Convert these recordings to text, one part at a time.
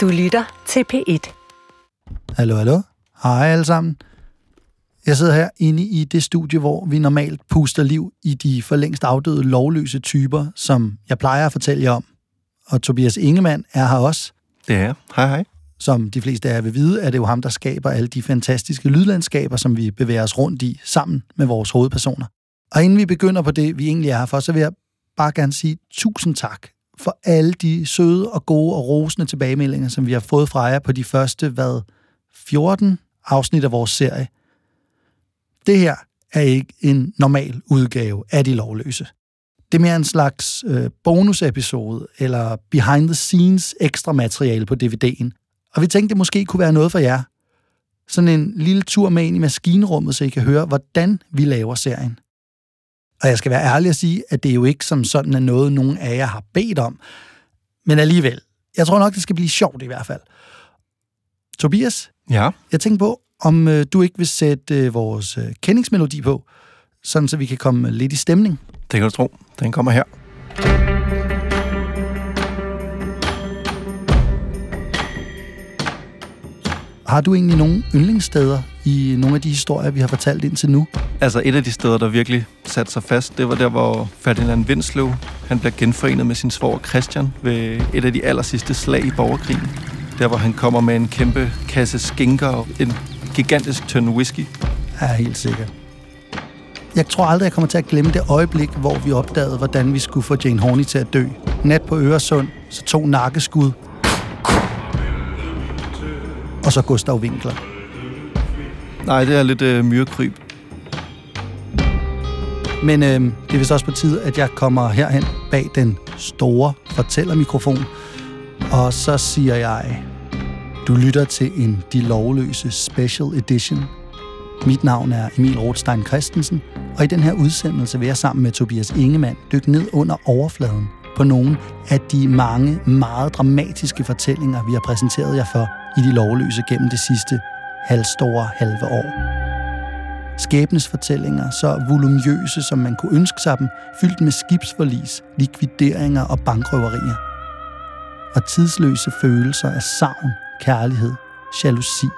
Du lytter til P1. Hallo, hallo. Hej alle sammen. Jeg sidder her inde i det studie, hvor vi normalt puster liv i de for længst afdøde lovløse typer, som jeg plejer at fortælle jer om. Og Tobias Ingemann er her også. Det er Hej, hej. Som de fleste af jer vil vide, er det jo ham, der skaber alle de fantastiske lydlandskaber, som vi bevæger os rundt i sammen med vores hovedpersoner. Og inden vi begynder på det, vi egentlig er her for, så vil jeg bare gerne sige tusind tak for alle de søde og gode og rosende tilbagemeldinger, som vi har fået fra jer på de første, hvad, 14 afsnit af vores serie. Det her er ikke en normal udgave af De Lovløse. Det er mere en slags øh, bonusepisode eller behind the scenes ekstra materiale på DVD'en. Og vi tænkte, det måske kunne være noget for jer. Sådan en lille tur med ind i maskinrummet, så I kan høre, hvordan vi laver serien. Og jeg skal være ærlig at sige, at det jo ikke som sådan er noget, nogen af jer har bedt om. Men alligevel, jeg tror nok, det skal blive sjovt i hvert fald. Tobias, Ja, jeg tænker på, om øh, du ikke vil sætte øh, vores øh, kendingsmelodi på, sådan så vi kan komme lidt i stemning. det kan du tro. Den kommer her. Har du egentlig nogle yndlingssteder i nogle af de historier, vi har fortalt indtil nu? Altså et af de steder, der virkelig satte sig fast, det var der, hvor Ferdinand Vinsløv, han bliver genforenet med sin svoger Christian ved et af de aller sidste slag i borgerkrigen. Der, hvor han kommer med en kæmpe kasse skinker og en gigantisk tynd whisky. Ja, helt sikkert. Jeg tror aldrig, jeg kommer til at glemme det øjeblik, hvor vi opdagede, hvordan vi skulle få Jane Horney til at dø. Nat på Øresund, så to nakkeskud. Og så Gustav Winkler. Nej, det er lidt øh, myrekryb. Men øh, det er vist også på tide, at jeg kommer herhen bag den store fortællermikrofon. Og så siger jeg, du lytter til en De Lovløse Special Edition. Mit navn er Emil Rothstein Christensen, og i den her udsendelse vil jeg sammen med Tobias Ingemann dykke ned under overfladen på nogle af de mange meget dramatiske fortællinger, vi har præsenteret jer for i De Lovløse gennem det sidste halvstore halve år skæbnesfortællinger, så volumøse, som man kunne ønske sig dem, fyldt med skibsforlis, likvideringer og bankrøverier. Og tidsløse følelser af savn, kærlighed, jalousi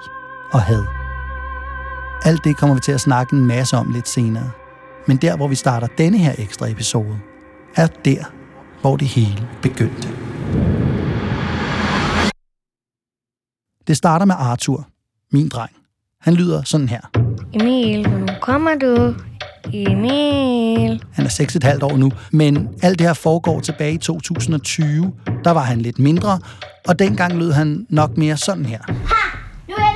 og had. Alt det kommer vi til at snakke en masse om lidt senere. Men der, hvor vi starter denne her ekstra episode, er der, hvor det hele begyndte. Det starter med Arthur, min dreng. Han lyder sådan her. Emil, nu kommer du. Emil. Han er 6,5 år nu, men alt det her foregår tilbage i 2020. Der var han lidt mindre, og dengang lød han nok mere sådan her. Nu er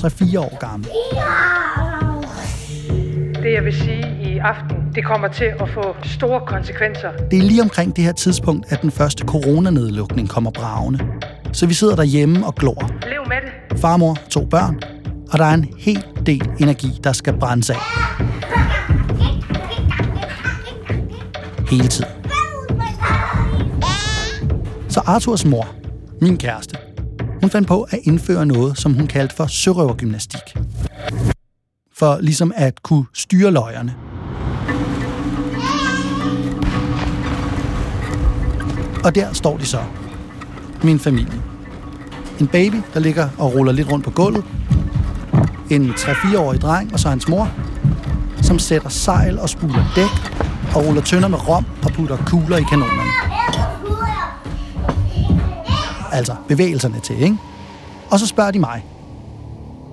det. 3-4 år gammel. Det jeg vil sige i aften, det kommer til at få store konsekvenser. Det er lige omkring det her tidspunkt, at den første coronanedlukning kommer bravende. Så vi sidder derhjemme og glor. Lev med det. Farmor, to børn, og der er en hel del energi, der skal brændes af. Hele tiden. Så Arthurs mor, min kæreste, hun fandt på at indføre noget, som hun kaldte for sørøvergymnastik. For ligesom at kunne styre løjerne. Og der står de så. Min familie. En baby, der ligger og ruller lidt rundt på gulvet. En 3-4-årig dreng, og så hans mor, som sætter sejl og spuler dæk, og ruller tønder med rom og putter kugler i kanonerne. Altså bevægelserne til, ikke? Og så spørger de mig,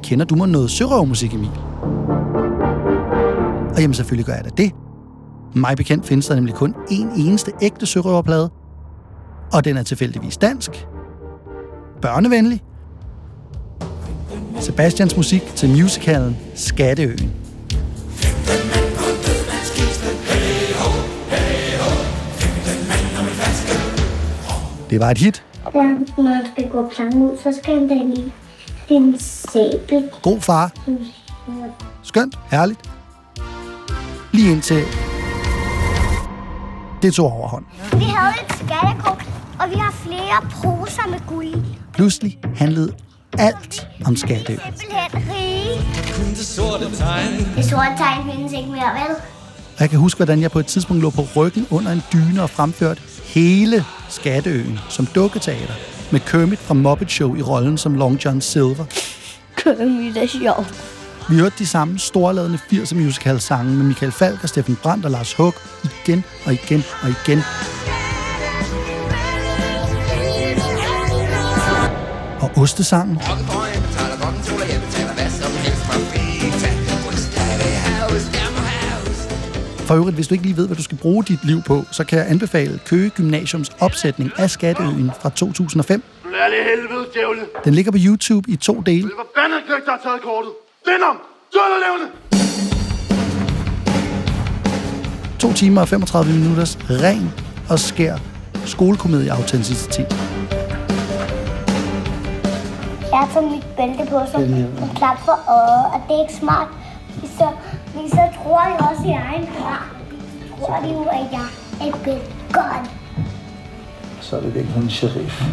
kender du mig noget sørøvermusik, Emil? Og jamen selvfølgelig gør jeg da det. Mig bekendt findes der nemlig kun én eneste ægte sørøverplade, og den er tilfældigvis dansk, børnevenlig, Sebastians musik til musicalen Skatteøen. Det var et hit. Ja, når der skal gå planken ud, så skal han da lige sabel. God far. Skønt. Herligt. Lige indtil det tog overhånd. Vi havde et skattekort, og vi har flere poser med guld. Pludselig handlede alt om Skatteøen. Simpelthen rige. Det sorte tegn findes ikke mere, vel? Og jeg kan huske, hvordan jeg på et tidspunkt lå på ryggen under en dyne og fremførte hele Skatteøen som dukketeater. med Kermit fra Muppet Show i rollen som Long John Silver. Kermit er sjov. Vi hørte de samme storladende 80'er musical sange med Michael Falk og Steffen Brandt og Lars Hug igen og igen og igen. Og ostesangen. For øvrigt, hvis du ikke lige ved, hvad du skal bruge dit liv på, så kan jeg anbefale Køge Gymnasiums opsætning af Skatteøen fra 2005. Lærlig helvede, djævle! Den ligger på YouTube i to dele. Det var bandeknægt, der har taget kortet. Vind levende! 2 timer og 35 minutters ren og skær skolekomedie autenticitet. Jeg har mit bælte på som en klap for øjet, og det er ikke smart. Så, så tror jeg også, at jeg er en klar. Så tror de jo, at jeg er et godt. Så er det virkelig en sheriff.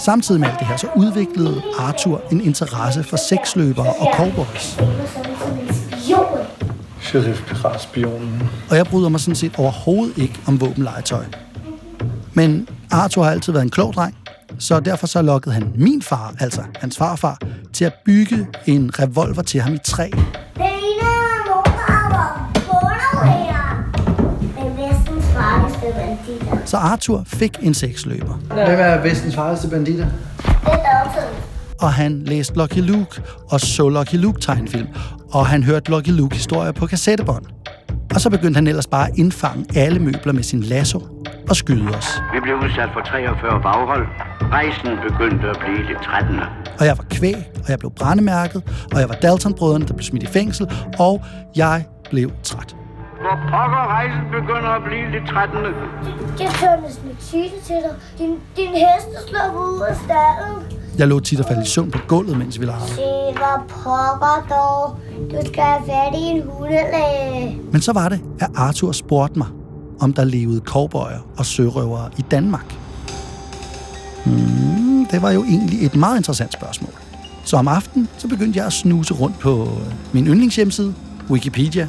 Samtidig med alt det her, så udviklede Arthur en interesse for sexløbere og cowboys. Er som. Sheriff Piratspionen. Og jeg bryder mig sådan set overhovedet ikke om våbenlegetøj. Men Arthur har altid været en klog dreng, så derfor så lokkede han min far, altså hans farfar, til at bygge en revolver til ham i træ. Så Arthur fik en sexløber. Hvem er vestens farligste banditter? Er. Og han læste Lucky Luke og så Lucky Luke tegnfilm. Og han hørte Lucky Luke historier på kassettebånd. Og så begyndte han ellers bare at indfange alle møbler med sin lasso og skyde os. Vi blev udsat for 43 baghold. Rejsen begyndte at blive lidt trættende. Og jeg var kvæg, og jeg blev brændemærket, og jeg var Dalton-brødrene, der blev smidt i fængsel, og jeg blev træt. Hvor pokker rejsen begynder at blive lidt trættende. Jeg tør næsten ikke sige det til dig. Din, din hest er sluppet ud af stallen. Jeg lå tit og faldt i søvn på gulvet, mens vi legede. Se, hvor pokker dog. Du skal have fat i en hundelæge. Men så var det, at Arthur spurgte mig, om der levede cowboyer og sørøvere i Danmark. Hmm, det var jo egentlig et meget interessant spørgsmål. Så om aftenen, så begyndte jeg at snuse rundt på min yndlingshjemmeside, Wikipedia.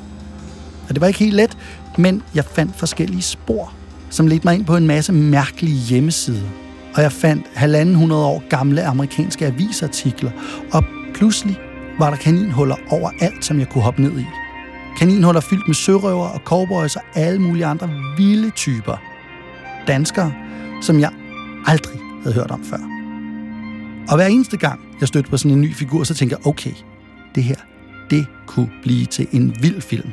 Og det var ikke helt let, men jeg fandt forskellige spor, som ledte mig ind på en masse mærkelige hjemmesider. Og jeg fandt halvanden hundrede år gamle amerikanske avisartikler, og pludselig var der kaninhuller overalt, som jeg kunne hoppe ned i. Kaninhuller fyldt med sørøver og cowboys og alle mulige andre vilde typer. Danskere, som jeg aldrig havde hørt om før. Og hver eneste gang, jeg stødte på sådan en ny figur, så tænker jeg, okay, det her, det kunne blive til en vild film.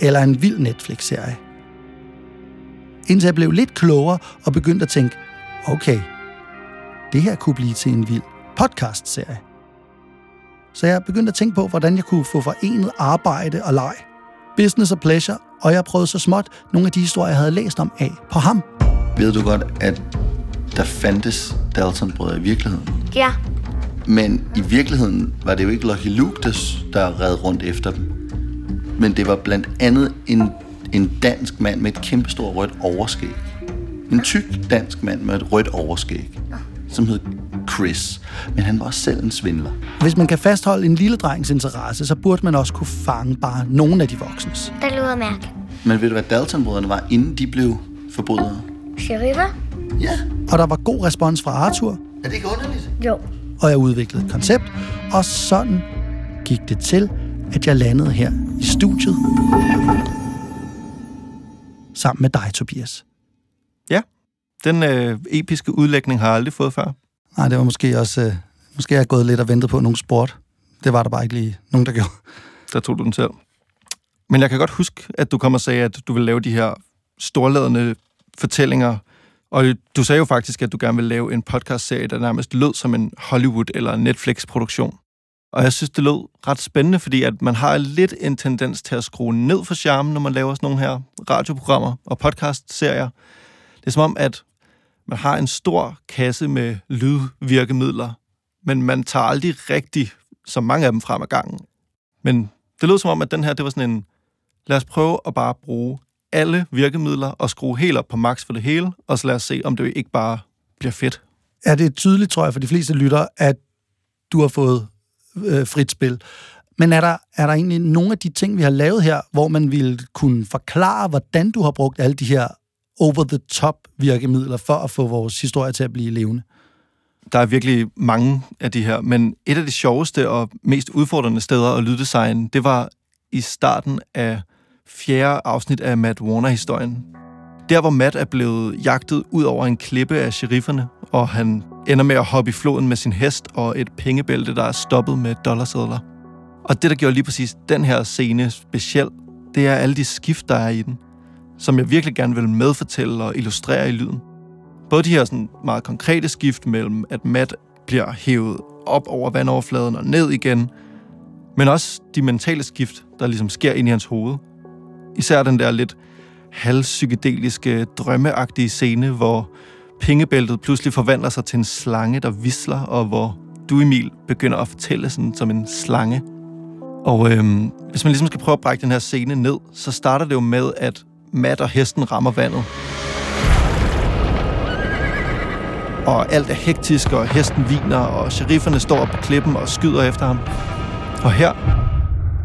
Eller en vild Netflix-serie. Indtil jeg blev lidt klogere og begyndte at tænke, okay, det her kunne blive til en vild podcast-serie. Så jeg begyndte at tænke på, hvordan jeg kunne få forenet arbejde og leg. Business og pleasure, og jeg prøvede så småt nogle af de historier, jeg havde læst om af på ham. Ved du godt, at der fandtes Dalton-brødre i virkeligheden? Ja. Men i virkeligheden var det jo ikke Lucky Luke, der, der red rundt efter dem. Men det var blandt andet en, en dansk mand med et kæmpestort rødt overskæg. En tyk dansk mand med et rødt overskæg, som hed Chris. Men han var også selv en svindler. Hvis man kan fastholde en lille drengs interesse, så burde man også kunne fange bare nogle af de voksnes. Det lyder mærkeligt. Men ved du, hvad Dalton-brødrene var, inden de blev forbrydere? Sheriffer? Ja. Og der var god respons fra Arthur, Er det ikke underligt? Jo. og jeg udviklede et koncept, og sådan gik det til, at jeg landede her i studiet sammen med dig, Tobias. Den øh, episke udlægning har jeg aldrig fået før. Nej, det var måske også... Øh, måske har jeg gået lidt og ventet på nogen sport. Det var der bare ikke lige nogen, der gjorde. Der tog du den selv. Men jeg kan godt huske, at du kom og sagde, at du ville lave de her storladende fortællinger. Og du sagde jo faktisk, at du gerne ville lave en podcastserie, der nærmest lød som en Hollywood- eller Netflix-produktion. Og jeg synes, det lød ret spændende, fordi at man har lidt en tendens til at skrue ned for charmen, når man laver sådan nogle her radioprogrammer og podcastserier. Det er som om, at man har en stor kasse med lydvirkemidler, men man tager aldrig rigtig så mange af dem frem ad gangen. Men det lød som om, at den her, det var sådan en, lad os prøve at bare bruge alle virkemidler og skrue helt op på max for det hele, og så lad os se, om det ikke bare bliver fedt. Er det tydeligt, tror jeg, for de fleste lytter, at du har fået øh, frit spil. Men er der, er der egentlig nogle af de ting, vi har lavet her, hvor man ville kunne forklare, hvordan du har brugt alle de her over-the-top virkemidler for at få vores historie til at blive levende. Der er virkelig mange af de her, men et af de sjoveste og mest udfordrende steder at lyddesign, det var i starten af fjerde afsnit af Matt Warner-historien. Der, hvor Matt er blevet jagtet ud over en klippe af sherifferne, og han ender med at hoppe i floden med sin hest og et pengebælte, der er stoppet med dollarsedler. Og det, der gjorde lige præcis den her scene speciel, det er alle de skift, der er i den, som jeg virkelig gerne vil medfortælle og illustrere i lyden. Både de her sådan meget konkrete skift mellem, at Matt bliver hævet op over vandoverfladen og ned igen, men også de mentale skift, der ligesom sker ind i hans hoved. Især den der lidt halvpsykedeliske, drømmeagtige scene, hvor pengebæltet pludselig forvandler sig til en slange, der visler, og hvor du, Emil, begynder at fortælle sådan som en slange. Og øhm, hvis man ligesom skal prøve at brække den her scene ned, så starter det jo med, at mat, og hesten rammer vandet. Og alt er hektisk, og hesten viner, og sherifferne står på klippen og skyder efter ham. Og her,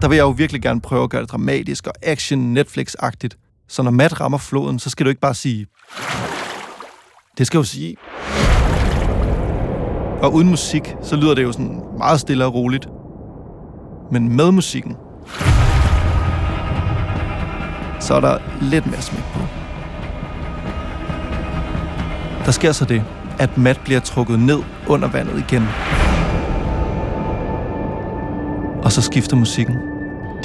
der vil jeg jo virkelig gerne prøve at gøre det dramatisk og action Netflix-agtigt. Så når Matt rammer floden, så skal du ikke bare sige... Det skal jo sige... Og uden musik, så lyder det jo sådan meget stille og roligt. Men med musikken, så er der lidt mere smæk på. Der sker så det, at Matt bliver trukket ned under vandet igen. Og så skifter musikken,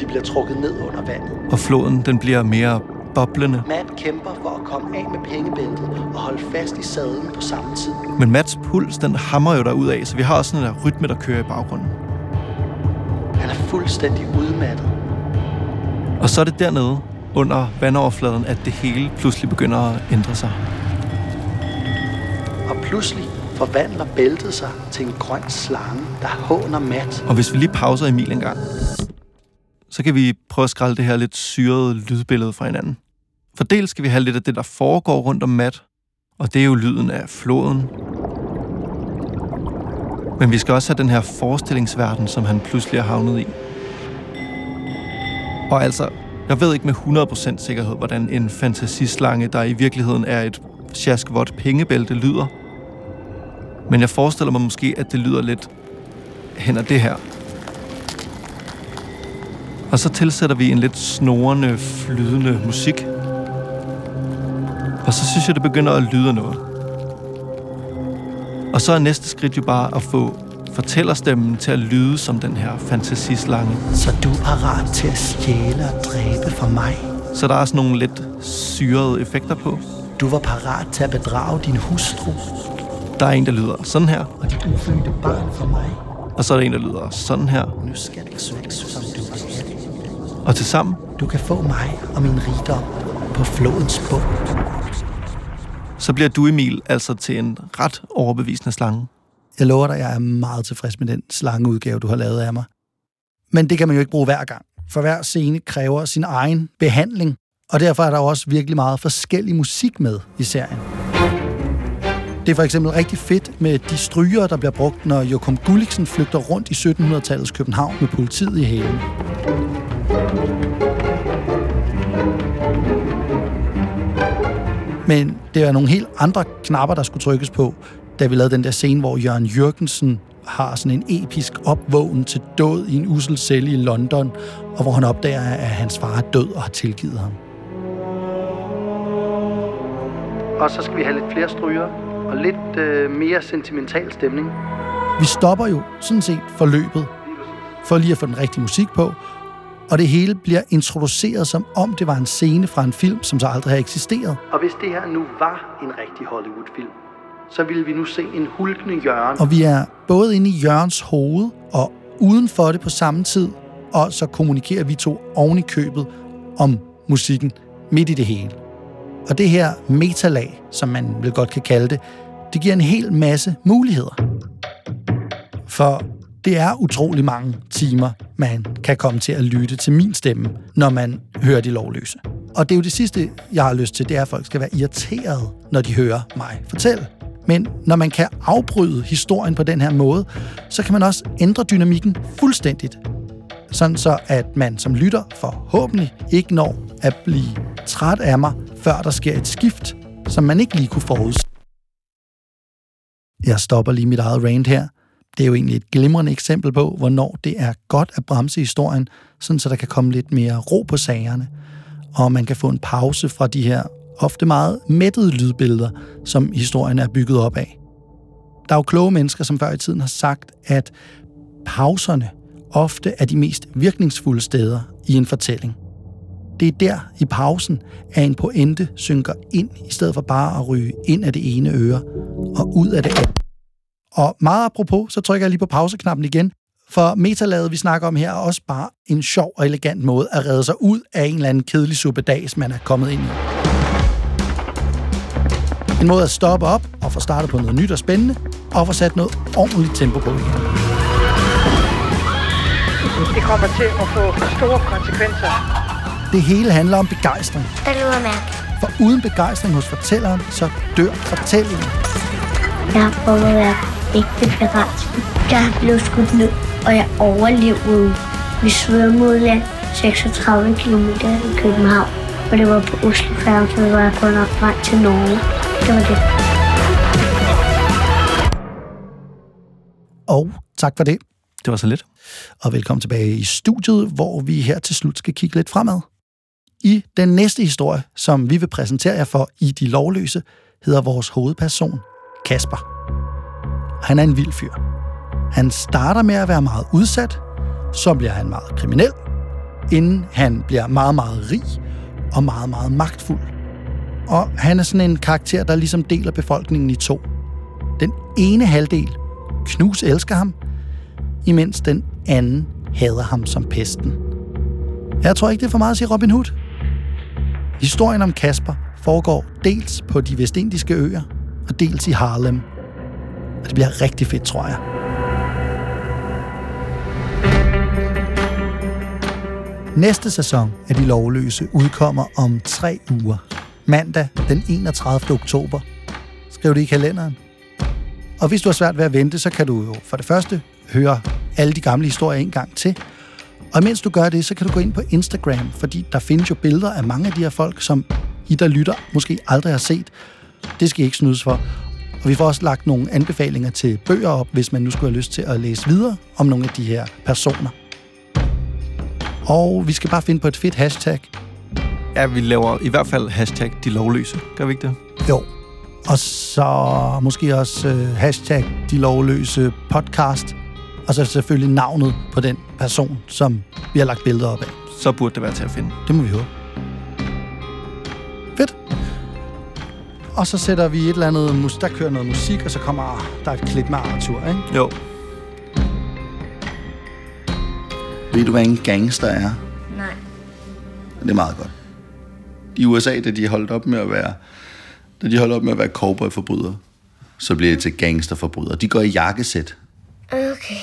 De bliver trukket ned under vandet. og floden den bliver mere boblende. Matt kæmper for at komme af med pengebæltet og holde fast i sadlen på samme tid. Men Mats puls, den hammer jo derud af, så vi har også sådan en der rytme, der kører i baggrunden. Han er fuldstændig udmattet. Og så er det dernede, under vandoverfladen, at det hele pludselig begynder at ændre sig. Og pludselig forvandler bæltet sig til en grøn slange, der håner Matt. Og hvis vi lige pauser Emil en gang, så kan vi prøve at skrælle det her lidt syrede lydbillede fra hinanden. For dels skal vi have lidt af det, der foregår rundt om Matt, og det er jo lyden af floden. Men vi skal også have den her forestillingsverden, som han pludselig er havnet i. Og altså, jeg ved ikke med 100% sikkerhed, hvordan en fantasislange, der i virkeligheden er et sjaskvot pengebælte, lyder. Men jeg forestiller mig måske, at det lyder lidt hen ad det her. Og så tilsætter vi en lidt snorende, flydende musik. Og så synes jeg, det begynder at lyde noget. Og så er næste skridt jo bare at få fortællerstemmen til at lyde som den her fantasislange. Så du er parat til at stjæle og dræbe for mig. Så der er sådan nogle lidt syrede effekter på. Du var parat til at bedrage din hustru Der er en, der lyder sådan her, og dit ufødte barn for mig. og så er der en, der lyder sådan her. Nu skal svække, som du vil. Og til sammen, Du kan få mig og min rigdom på flodens bund. så bliver du, Emil, altså til en ret overbevisende slange. Jeg lover dig, jeg er meget tilfreds med den slangeudgave, du har lavet af mig. Men det kan man jo ikke bruge hver gang. For hver scene kræver sin egen behandling, og derfor er der også virkelig meget forskellig musik med i serien. Det er for eksempel rigtig fedt med de stryger, der bliver brugt, når Jokum Gulliksen flygter rundt i 1700-tallets København med politiet i hælen. Men det er nogle helt andre knapper, der skulle trykkes på, da vi lavede den der scene, hvor Jørgen Jørgensen har sådan en episk opvågen til død i en usel celle i London, og hvor han opdager, at hans far er død og har tilgivet ham. Og så skal vi have lidt flere stryger og lidt øh, mere sentimental stemning. Vi stopper jo sådan set forløbet, for lige at få den rigtige musik på, og det hele bliver introduceret som om det var en scene fra en film, som så aldrig har eksisteret. Og hvis det her nu var en rigtig Hollywood-film, så ville vi nu se en hulkende Jørgen. Og vi er både inde i Jørgens hoved og uden for det på samme tid, og så kommunikerer vi to oven i købet om musikken midt i det hele. Og det her metalag, som man vel godt kan kalde det, det giver en hel masse muligheder. For det er utrolig mange timer, man kan komme til at lytte til min stemme, når man hører de lovløse. Og det er jo det sidste, jeg har lyst til, det er, at folk skal være irriteret, når de hører mig fortælle. Men når man kan afbryde historien på den her måde, så kan man også ændre dynamikken fuldstændigt. Sådan så, at man som lytter forhåbentlig ikke når at blive træt af mig før der sker et skift, som man ikke lige kunne forudse. Jeg stopper lige mit eget rant her. Det er jo egentlig et glimrende eksempel på, hvornår det er godt at bremse historien, sådan så der kan komme lidt mere ro på sagerne, og man kan få en pause fra de her ofte meget mættede lydbilleder, som historien er bygget op af. Der er jo kloge mennesker, som før i tiden har sagt, at pauserne ofte er de mest virkningsfulde steder i en fortælling. Det er der, i pausen, at en pointe synker ind, i stedet for bare at ryge ind af det ene øre og ud af det andet. Og meget apropos, så trykker jeg lige på pauseknappen igen, for metalaget, vi snakker om her, er også bare en sjov og elegant måde at redde sig ud af en eller anden kedelig suppedags, man er kommet ind i. En måde at stoppe op og få startet på noget nyt og spændende, og få sat noget ordentligt tempo på igen. Det kommer til at få store konsekvenser. Det hele handler om begejstring. Det lyder mærkeligt. For uden begejstring hos fortælleren, så dør fortællingen. Jeg har prøvet at være ægte pirat. Jeg blev skudt ned, og jeg overlevede. Vi svømmede mod land 36 km i København, og det var på Oslofærgen, så var jeg kun op vej til Norge. Det. Og tak for det. Det var så lidt. Og velkommen tilbage i studiet, hvor vi her til slut skal kigge lidt fremad. I den næste historie, som vi vil præsentere jer for i De Lovløse, hedder vores hovedperson Kasper. Han er en vild fyr. Han starter med at være meget udsat, så bliver han meget kriminel, inden han bliver meget, meget rig og meget, meget magtfuld. Og han er sådan en karakter, der ligesom deler befolkningen i to. Den ene halvdel, Knus elsker ham, imens den anden hader ham som pesten. Jeg tror ikke, det er for meget at sige Robin Hood. Historien om Kasper foregår dels på de vestindiske øer, og dels i Harlem. Og det bliver rigtig fedt, tror jeg. Næste sæson af De Lovløse udkommer om tre uger. Mandag den 31. oktober. Skriv det i kalenderen. Og hvis du har svært ved at vente, så kan du jo for det første høre alle de gamle historier en gang til. Og mens du gør det, så kan du gå ind på Instagram, fordi der findes jo billeder af mange af de her folk, som I, der lytter, måske aldrig har set. Det skal I ikke snydes for. Og vi får også lagt nogle anbefalinger til bøger op, hvis man nu skulle have lyst til at læse videre om nogle af de her personer. Og vi skal bare finde på et fedt hashtag. Ja, vi laver i hvert fald hashtag de lovløse. Gør vi ikke det? Jo. Og så måske også øh, hashtag de lovløse podcast. Og så selvfølgelig navnet på den person, som vi har lagt billeder op af. Så burde det være til at finde. Det må vi håbe. Fedt. Og så sætter vi et eller andet, mus- der kører noget musik, og så kommer der et klip med Arthur, ikke? Jo. Ved du, hvad en gangster er? Nej. Det er meget godt. I USA, da de holdt op med at være, da de holdt op med at være cowboy-forbrydere, så bliver det til gangsterforbrydere. De går i jakkesæt. Okay.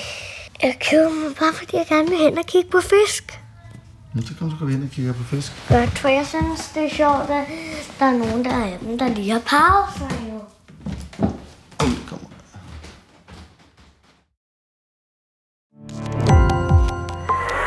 Jeg køber mig bare, fordi jeg gerne vil hen og kigge på fisk. Men så kan du gå hen og kigge på fisk. Godt, for jeg synes, det er sjovt, at der er nogen der er dem, der lige har pauser